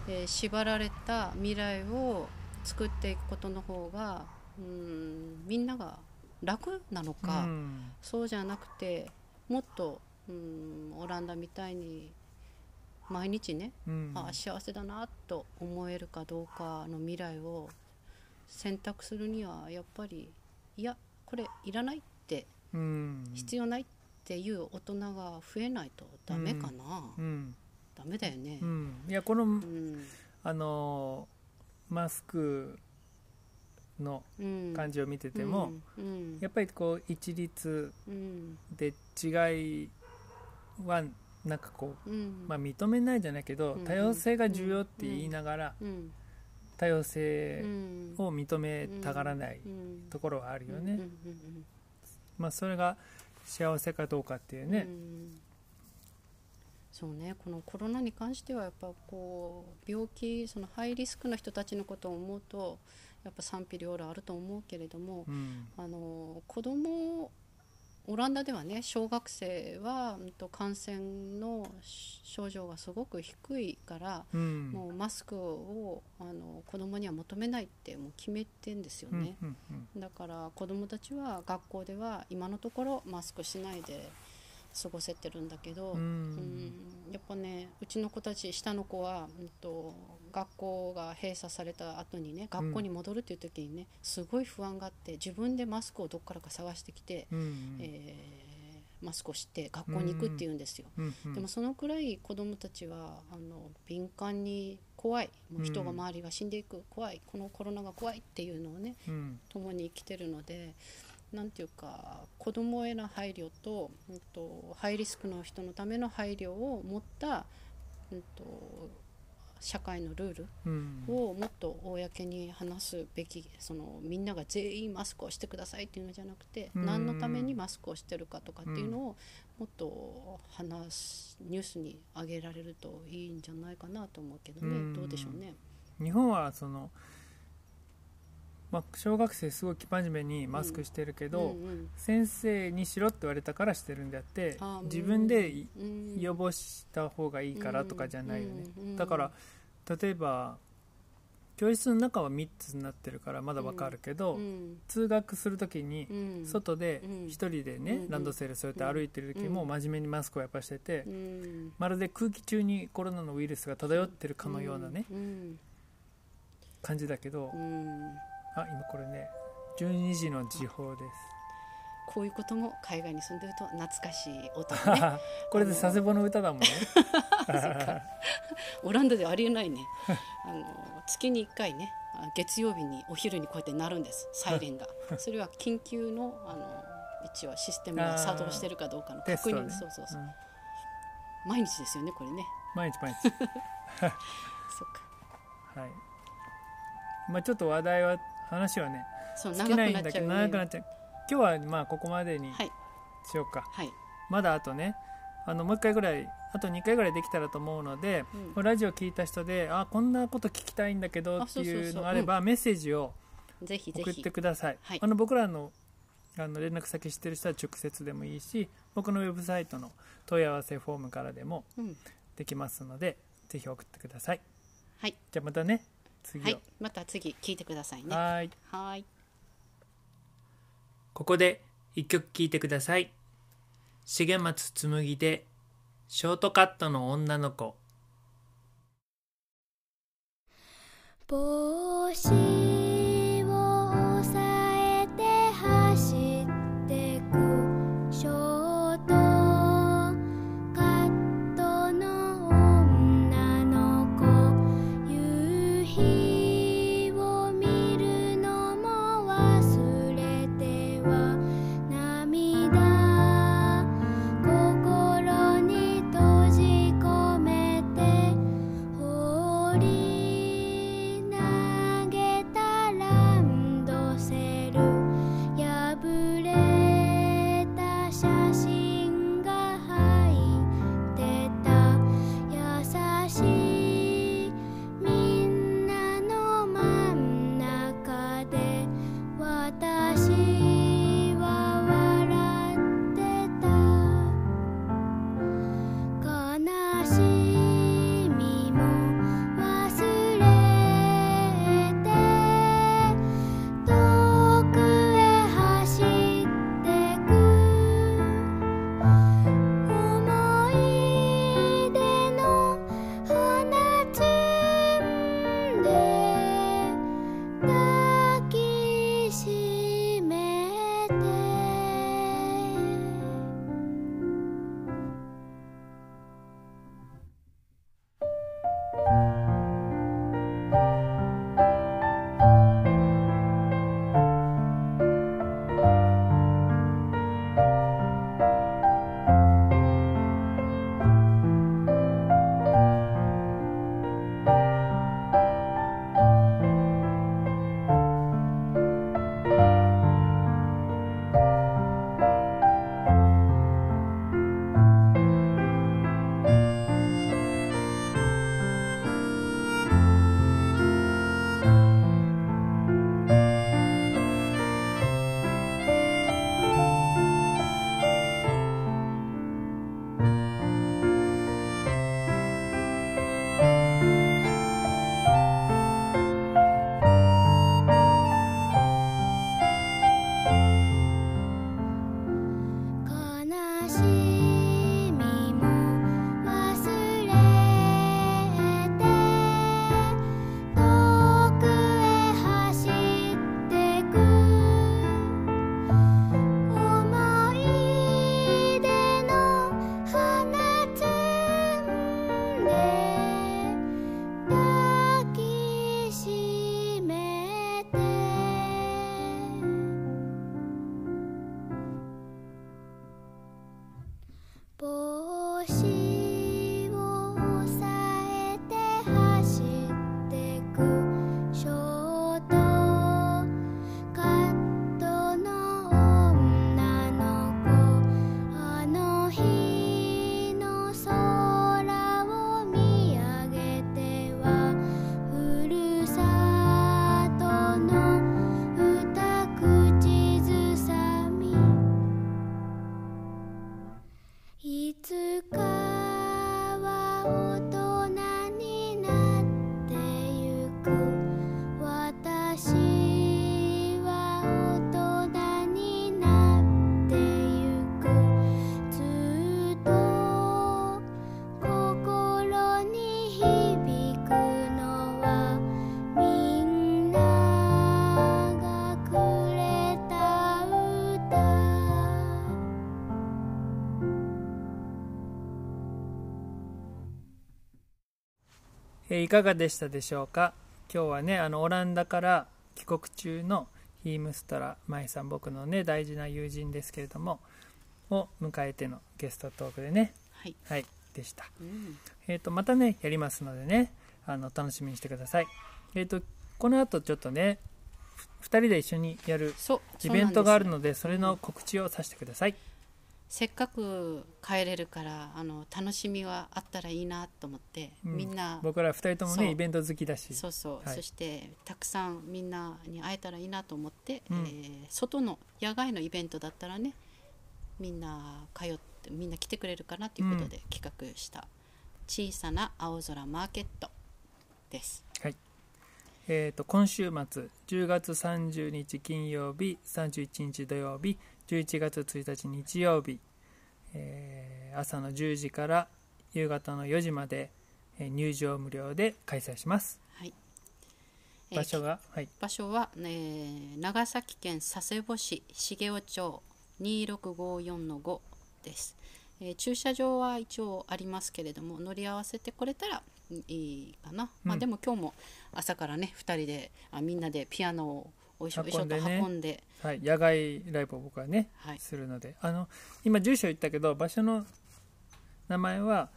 えー縛られた未来を作っていくことの方が、うん、みんなが楽なのうんか、うんそうじゃなくてもっと、うん、オランダみたいに毎日ね、うん。あ幸せだなと思えるかどうかの未来を選択するにはやっぱりいやこれいらないってうん。必要ないっていう大人が増えないとダメかな、うん。ダメだよね。う、ん、いやこの、うん。あのーマスクのうん感じを見てても、うん。やっぱりこう一律うん。で違いはなんかこう、うん。まあ、認めないじゃないけど、うん。多様性が重要って言いながら、うん。多様性うんを認めたがらないうん。ところはあるよね、まあ、それが幸せかどうかっていうね。う、ん。そうね。このコロナに関してはやっぱこう病気そのハイリスクな人たちのことを思うとやっぱ賛否両論あると思うけれども、うん。あの子供オランダではね小学生はうんと感染の症状がすごく低いから、うん。もうマスクをあの子供には求めないってもう決めてんですようんね。うんうん。だから子どもたちは学校では今のところマスクしないで過ごせてるんだけど、うん。うん。やっぱねうちの子たち下の子は、うん、と学校が閉鎖された後にね学校に戻るっていう時にねすごい不安があって自分でマスクをどっからか探してきて、うんえーマスクをして学校に行くっていうんですよ。うんうんでもそのくらい子どもたちはあの敏感に怖いもう人が周りが死んでいく怖いこのコロナが怖いっていうのをねうん。共に生きてるのでなんていうか子どもへの配慮と,、うん、とハイリスクの人のための配慮を持った、うん、と社会のルールうん。をもっと公に話すべきそのみんなが全員マスクをしてくださいっていうのじゃなくて、うん。何のためにマスクをしてるかとかっていうのをもっと話すニュースに上げられるといいんじゃないかなと思うけどね、うん。どうでしょうね。日本はその、まあ、小学生すごい生真面目にマスクしてるけど、うんうん。先生にしろって言われたからしてるんであって自分で予防した方がいいからとかじゃないよね、うんうん。だから例えば教室の中は3つになってるからまだわかるけど、うん。通学する時にうん。外でうん。一人でね、うん。ランドセルそうやって歩いてる時もうん。真面目にマスクをやっぱしてて、うん。まるで空気中にコロナのウイルスが漂ってるかのようなね、うん。感じだけど、うん。あ今これね12時の時報ですこういうことも海外に住んでると懐かしい音がね。*laughs* これで佐世保の歌だもんね。*laughs* オランダではありえないね。あの月に1回ねあ月曜日にお昼にこうやって鳴るんです。サイレンが。*laughs* それは緊急のあの一応システムが作動してるかどうかの確認、ね。そうそうそう、うん。毎日ですよねこれね。毎日毎日。そっか。はい。まあちょっと話題は話はねそう尽長くなっきないんだけちゃうね。ど長くなっちゃう今日はまあここまでにはい。しようか、はい、まだあとねあのもう一回ぐらいあと2回ぐらいできたらと思うので、うん。ラジオ聞いた人であこんなこと聞きたいんだけどあっていうのがあればメッセージを送ってください。はい。あの僕らのあの連絡先知ってる人は直接でもいいし僕のウェブサイトの問い合わせフォームからでもうん。できますのでぜひ送ってください。はい、じゃあまたね次を。はい、また次聞いてくださいね。はーい。はいここで一曲聴いてください。重松紬でショートカットの女の子。帽子 Oh. えーいかがでしたでしょうか？今日はねあのオランダから帰国中のヒームストラ舞さん僕のね大事な友人ですけれどもを迎えてのゲストトークでね。はい、はいでした。うん、えっ、とまたねやりますのでねあの楽しみにしてください。えっ、とこの後ちょっとね2人で一緒にやるイベントがあるのでそれの告知をさせてくださいせっかく帰れるからあの楽しみはあったらいいなと思って、うん。みんな僕ら2人ともねイベント好きだし。そうそう、はい。そしてたくさんみんなに会えたらいいなと思って、うん。えー外の野外のイベントだったらねみんな通ってみんな来てくれるかなということで企画した小さな青空マーケットです。えー、と今週末10月30日金曜日31日土曜日11月1日日曜日、えー朝の10時から夕方の4時まで、えー入場無料で開催します。はい。えー場所が、はい、場所は、えー長崎県佐世保市茂雄町2654-5です、えー駐車場は一応ありますけれども乗り合わせてこれたらうんいいかな、まあ、うん。でも今日も朝からね2人であみんなでピアノをおいしょおいしょと運んで。ねはい、野外ライブを僕はねはい。するので。あの今住所言ったけど場所の名前は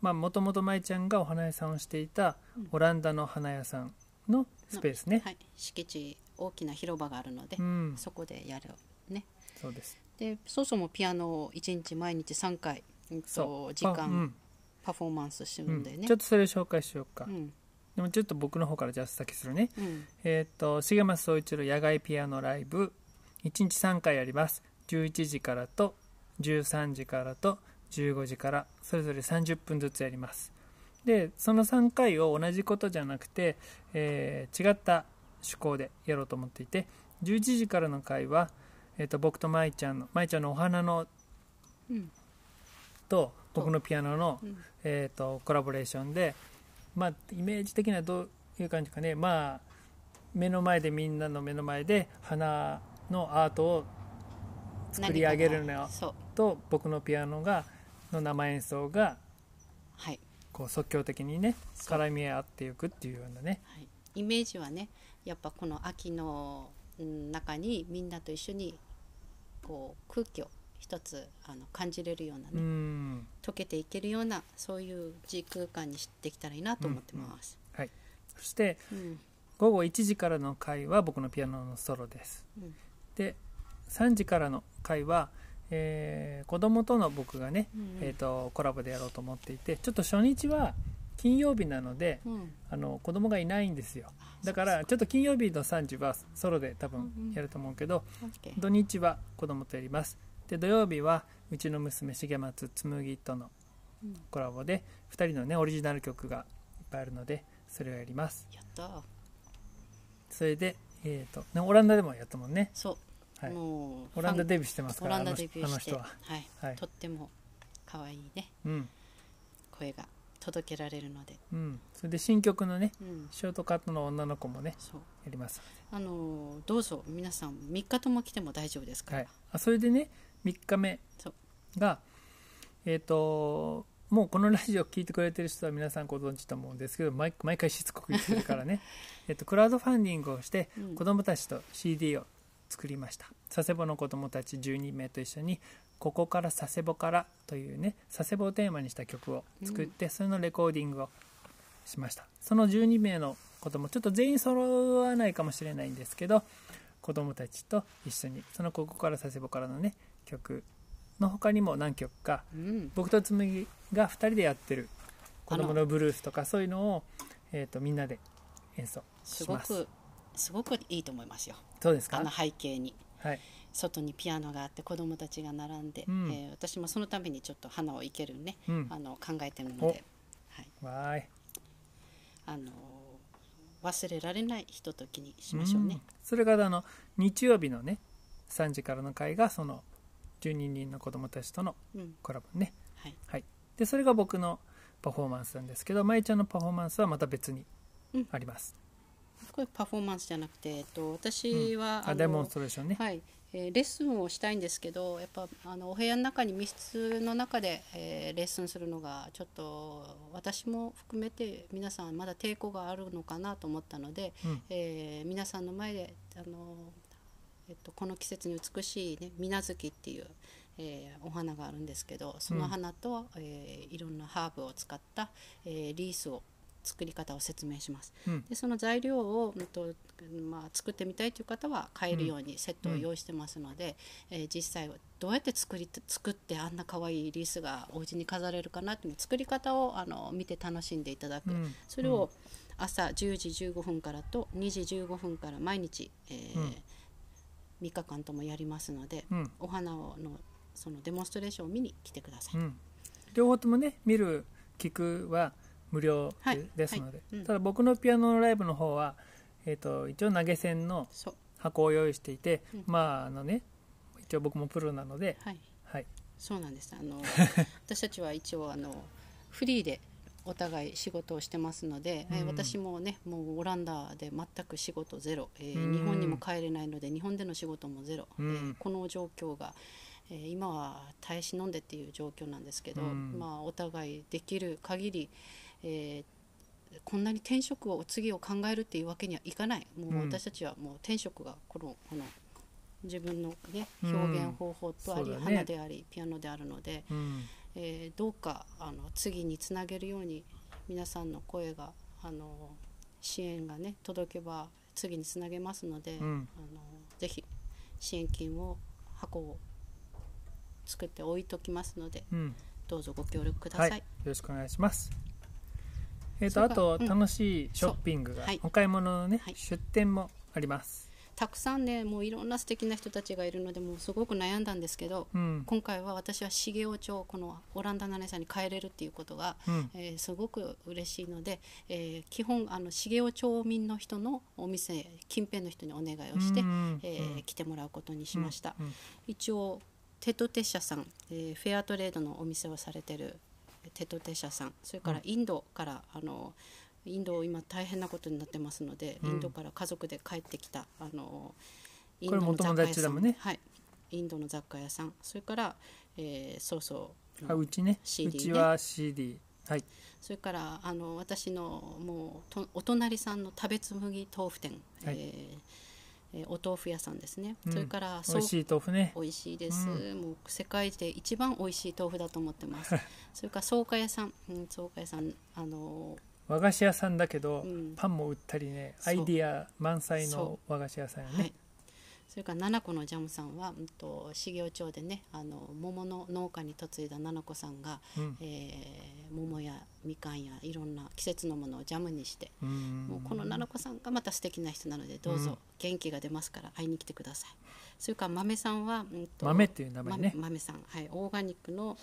もともと舞ちゃんがお花屋さんをしていたうん。オランダの花屋さんのスペースね、はい、敷地大きな広場があるので、うん。そこでやるね。そうです。でそもそもピアノを1日毎日3回、そう。時間あうん。パフォーマンスするうんんでね、ちょっとそれ紹介しようか、うんでもちょっと僕の方からじゃあ先するね。うん。えっ、と重松総一郎野外ピアノライブ。1日3回やります。11時からと13時からと15時からそれぞれ30分ずつやります。でその3回を同じことじゃなくて、えー違った趣向でやろうと思っていて11時からの回は、えー、と僕と舞ちゃんの舞ちゃんのお花のうん。と僕のピアノの、うん。えー、とコラボレーションで、まあ、イメージ的にはどういう感じかね、まあ、目の前でみんなの目の前で花のアートを作り上げるのと僕のピアノがの生演奏がはい、こう即興的にね絡み合っていくっていうようなね。はい、イメージはねやっぱこの秋のうん中にみんなと一緒にこう空気を一つあの感じれるようなうね、ん。溶けていけるようなそういう時空間にしてきたらいいなと思ってます。はい。そしてうん。午後1時からの回は僕のピアノのソロです。うん。で3時からの回は、えー子供との僕がね、うん。えー、とコラボでやろうと思っていてちょっと初日は金曜日なのでうん。あの子供がいないんですよ。あだからちょっと金曜日の3時はソロで多分うんうんやると思うけど、オッケー土日は子供とやりますで土曜日はうちの娘重松紬とのうん。コラボで2人のねオリジナル曲がいっぱいあるのでそれをやります。やったそれで、えーとね、オランダでもやったもんね、そう、はい、もうオランダフデビューしてますァンオランダからあのデビューあの人は、はい。はい。とっても可愛いね。うん。声が届けられるので、うん、それで新曲のねうん、ショートカットの女の子もねそう。やります。あのーどうぞ皆さん3日とも来ても大丈夫ですから、はい、あそれでね3日目がえっ、ともうこのラジオ聞いてくれてる人は皆さんご存知と思うんですけど毎毎回しつこく言ってるからね。*laughs* えっとクラウドファンディングをしてうん。子どもたちと CD を作りました。佐世保の子どもたち12名と一緒に「ここから佐世保から」というね佐世保をテーマにした曲を作って、それのレコーディングをしました。その12名の子どもちょっと全員揃わないかもしれないんですけど子どもたちと一緒にその「ここから佐世保から」のね曲の他にも何曲かうん、僕と紬が2人でやってる子供のブルースとかそういうのを、えー、とみんなで演奏すごします。くすごくいいと思いますよ。そうですか？あの背景に。はい。外にピアノがあって子供たちが並んで、うん。えー私もそのためにちょっと花を生けるね、うん。あの考えてるので、はい、わーい。あの忘れられないひとときにしましょうね。ん。それからあの日曜日のね3時からの会がその12人の子供たちとのうん、コラボね。はい、はい。でそれが僕のパフォーマンスなんですけど舞ちゃんのパフォーマンスはまた別にうん。あります、これパフォーマンスじゃなくて、えっと、私は、のあデモンストレーションね、はい、えーレッスンをしたいんですけどやっぱあのお部屋の中に密室の中で、えーレッスンするのがちょっと私も含めて皆さんまだ抵抗があるのかなと思ったので、うん。えー皆さんの前であの、えっと、この季節に美しい、ね、水無月っていう、えーお花があるんですけどその花と、えーいろんなハーブを使った、えーリースを作り方を説明します。うん。でその材料を、うんとまあ、作ってみたいという方は買えるようにセットを用意してますので、えー実際どうやって作り作ってあんな可愛いリースがお家に飾れるかなっていう作り方をあの見て楽しんでいただく、うん。それを朝10時15分からと2時15分から毎日、えーうん3日間ともやりますので、うん。お花をのそのデモンストレーションを見に来てください。うん、両方ともね見る聞くは無料で,、すので、はい。うん。ただ僕のピアノのライブの方は、えー、と一応投げ銭の箱を用意していて、うん。まああのね一応僕もプロなので、はい。はい、そうなんです。あの *laughs* 私たちは一応あのフリーでお互い仕事をしてますので、えーうん私もねもうオランダで全く仕事ゼロ、えーうん。日本にも帰れないので日本での仕事もゼロ、うん。えーこの状況が、えー今は耐え忍んでっていう状況なんですけど、うん。まあ、お互いできる限り、えーこんなに転職を次を考えるっていうわけにはいかない。もううん。私たちはもう転職がこのこの自分の、ね、うん。表現方法とあり、そうだね。花でありピアノであるので、うんえーどうかあの次につなげるように皆さんの声があの支援がね届けば次につなげますので、うんあのぜひ支援金を箱を作って置いときますのでうんどうぞご協力くだはい、さい。よろしくお願いします。えー、とあと楽しいショッピングが、はいお買い物のね、はい出店もあります。たくさんねもういろんな素敵な人たちがいるのでもうすごく悩んだんですけど、うん。今回は私は茂雄町このオランダの姉さんに帰れるっていうことが、うん。えーすごく嬉しいので、えー基本あの茂雄町民の人のお店近辺の人にお願いをして、うんえー来てもらうことにしました、うん一応テトテ社さん、えーフェアトレードのお店をされてるテトテ社さんそれからインドから、あのインド今大変なことになってますので、うん。インドから家族で帰ってきたあのインこれもお友達だもんね。はい、インドの雑貨屋さん。それから、えー、そうそう。あうちね。CD ね。うちは CD はい。それからあの私のもうとお隣さんの食べつむぎ豆腐店、はい。えーえーお豆腐屋さんですね、うん。それから美味しい豆腐ね。美味しいです、うもう世界で一番美味しい豆腐だと思ってます。*laughs* それから草加屋さん、うん、草加屋さん。あの和菓子屋さんだけど、うん。パンも売ったりねアイディア満載その和菓子屋さんよね、はい。それから七子のジャムさんは、うん、と茂雄町でねあの桃の農家に嫁いだ七子さんが、うん。えー桃やみかんやいろんな季節のものをジャムにしてうん。もうこの七子さんがまた素敵な人なのでどううんぞ元気が出ますから会いに来てください。それから豆さんは、うんと豆っていう名前ね。豆豆さん、はい、オーガニックの、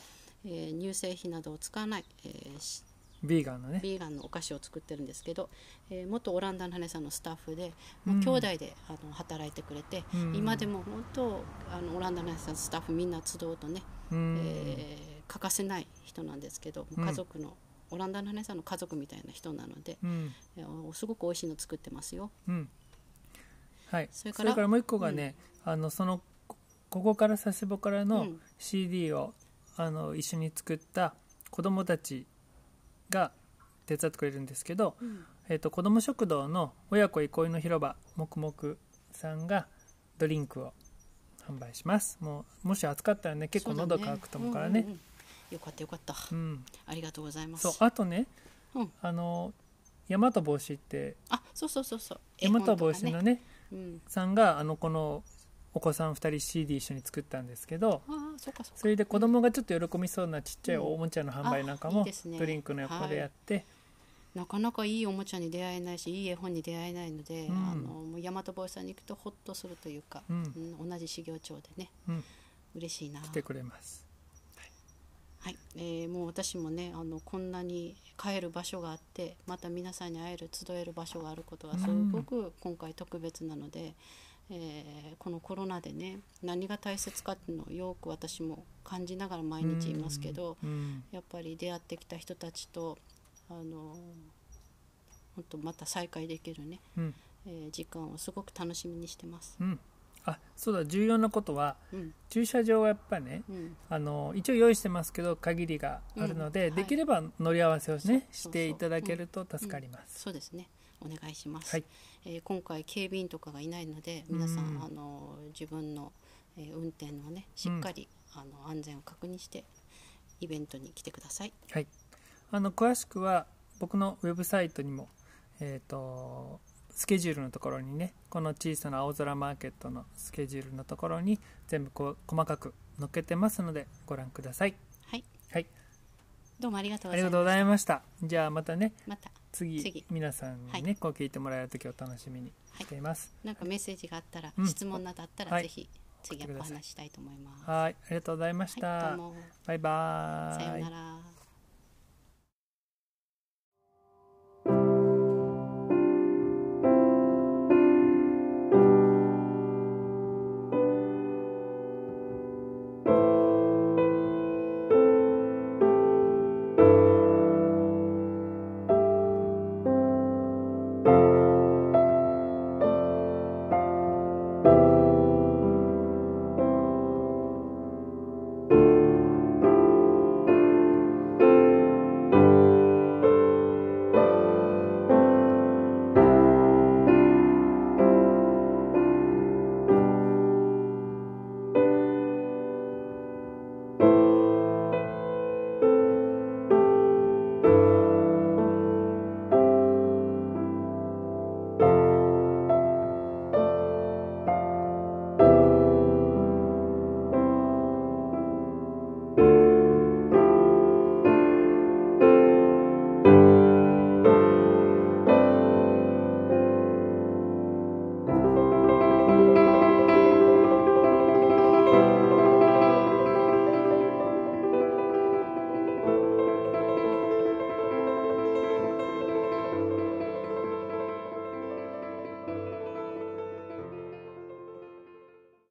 えー乳製品などを使わない、えーしビーガンのね。ビーガンのお菓子を作ってるんですけど、えー元オランダの羽さんのスタッフでもう兄弟で、あの働いてくれて、うん。今でも本当あのオランダの羽さんのスタッフみんな集うとね、うん。えー欠かせない人なんですけど、うん。家族のオランダの羽さんの家族みたいな人なので、うん。えーすごく美味しいの作ってますよ。うん。はい。そそれからもう一個がね、あのそのこここから佐世保からのうん。CD を、あの一緒に作った子供たちが手伝ってくれるんですけど、うん。えー、と子ども食堂の親子憩いの広場もくもくさんがドリンクを販売します。もうもし暑かったらね結構喉乾くと思うからね。んんん。よかったよかった、うん。ありがとうございます。そうあとね、うん。あの大和帽子ってあそうそうそうそう。大和帽子のね。うん、さんがあのこのお子さん2人 CD 一緒に作ったんですけどそれで子供がちょっと喜びそうなちっちゃいおもちゃの販売なんかもドリンクの横でやって、なかなかいいおもちゃに出会えないしいい絵本に出会えないので、うん。あのもう大和坊さんに行くとホッとするというか、うん。うん同じ修行町でねうん。嬉しいな。来てくれます。はい、えーもう私もねあのこんなに帰る場所があってまた皆さんに会える集える場所があることがすごく今回特別なので、えーこのコロナでね何が大切かっていうのをよく私も感じながら毎日いますけど、うんやっぱり出会ってきた人たちとあの本当また再会できるね、うん。えー時間をすごく楽しみにしてます。うん。あそうだ重要なことはうん。駐車場はやっぱねうん。あの一応用意してますけど限りがあるので、うん。はい。できれば乗り合わせをねしていただけると助かります、そうですね。お願いします。はい。えー今回警備員とかがいないので皆さん、うん。あの自分の、えー運転をねしっかり、あの安全を確認してイベントに来てください。はい、あの詳しくは僕のウェブサイトにも、えー、とスケジュールのところにねこの小さな青空マーケットのスケジュールのところに全部こう細かく載っけてますのでご覧ください。はい。はい。どうもありがとうあございます。りがとうございました。じゃあまたね。また次次。皆さんにね、はい。こう聞いてもらえる時を楽しみにしています。なんかメッセージがあったら、うん。質問などあったら、はい。ぜひ次お話ししたいと思います。はい。ありがとうございました、バイバーイ。さようなら。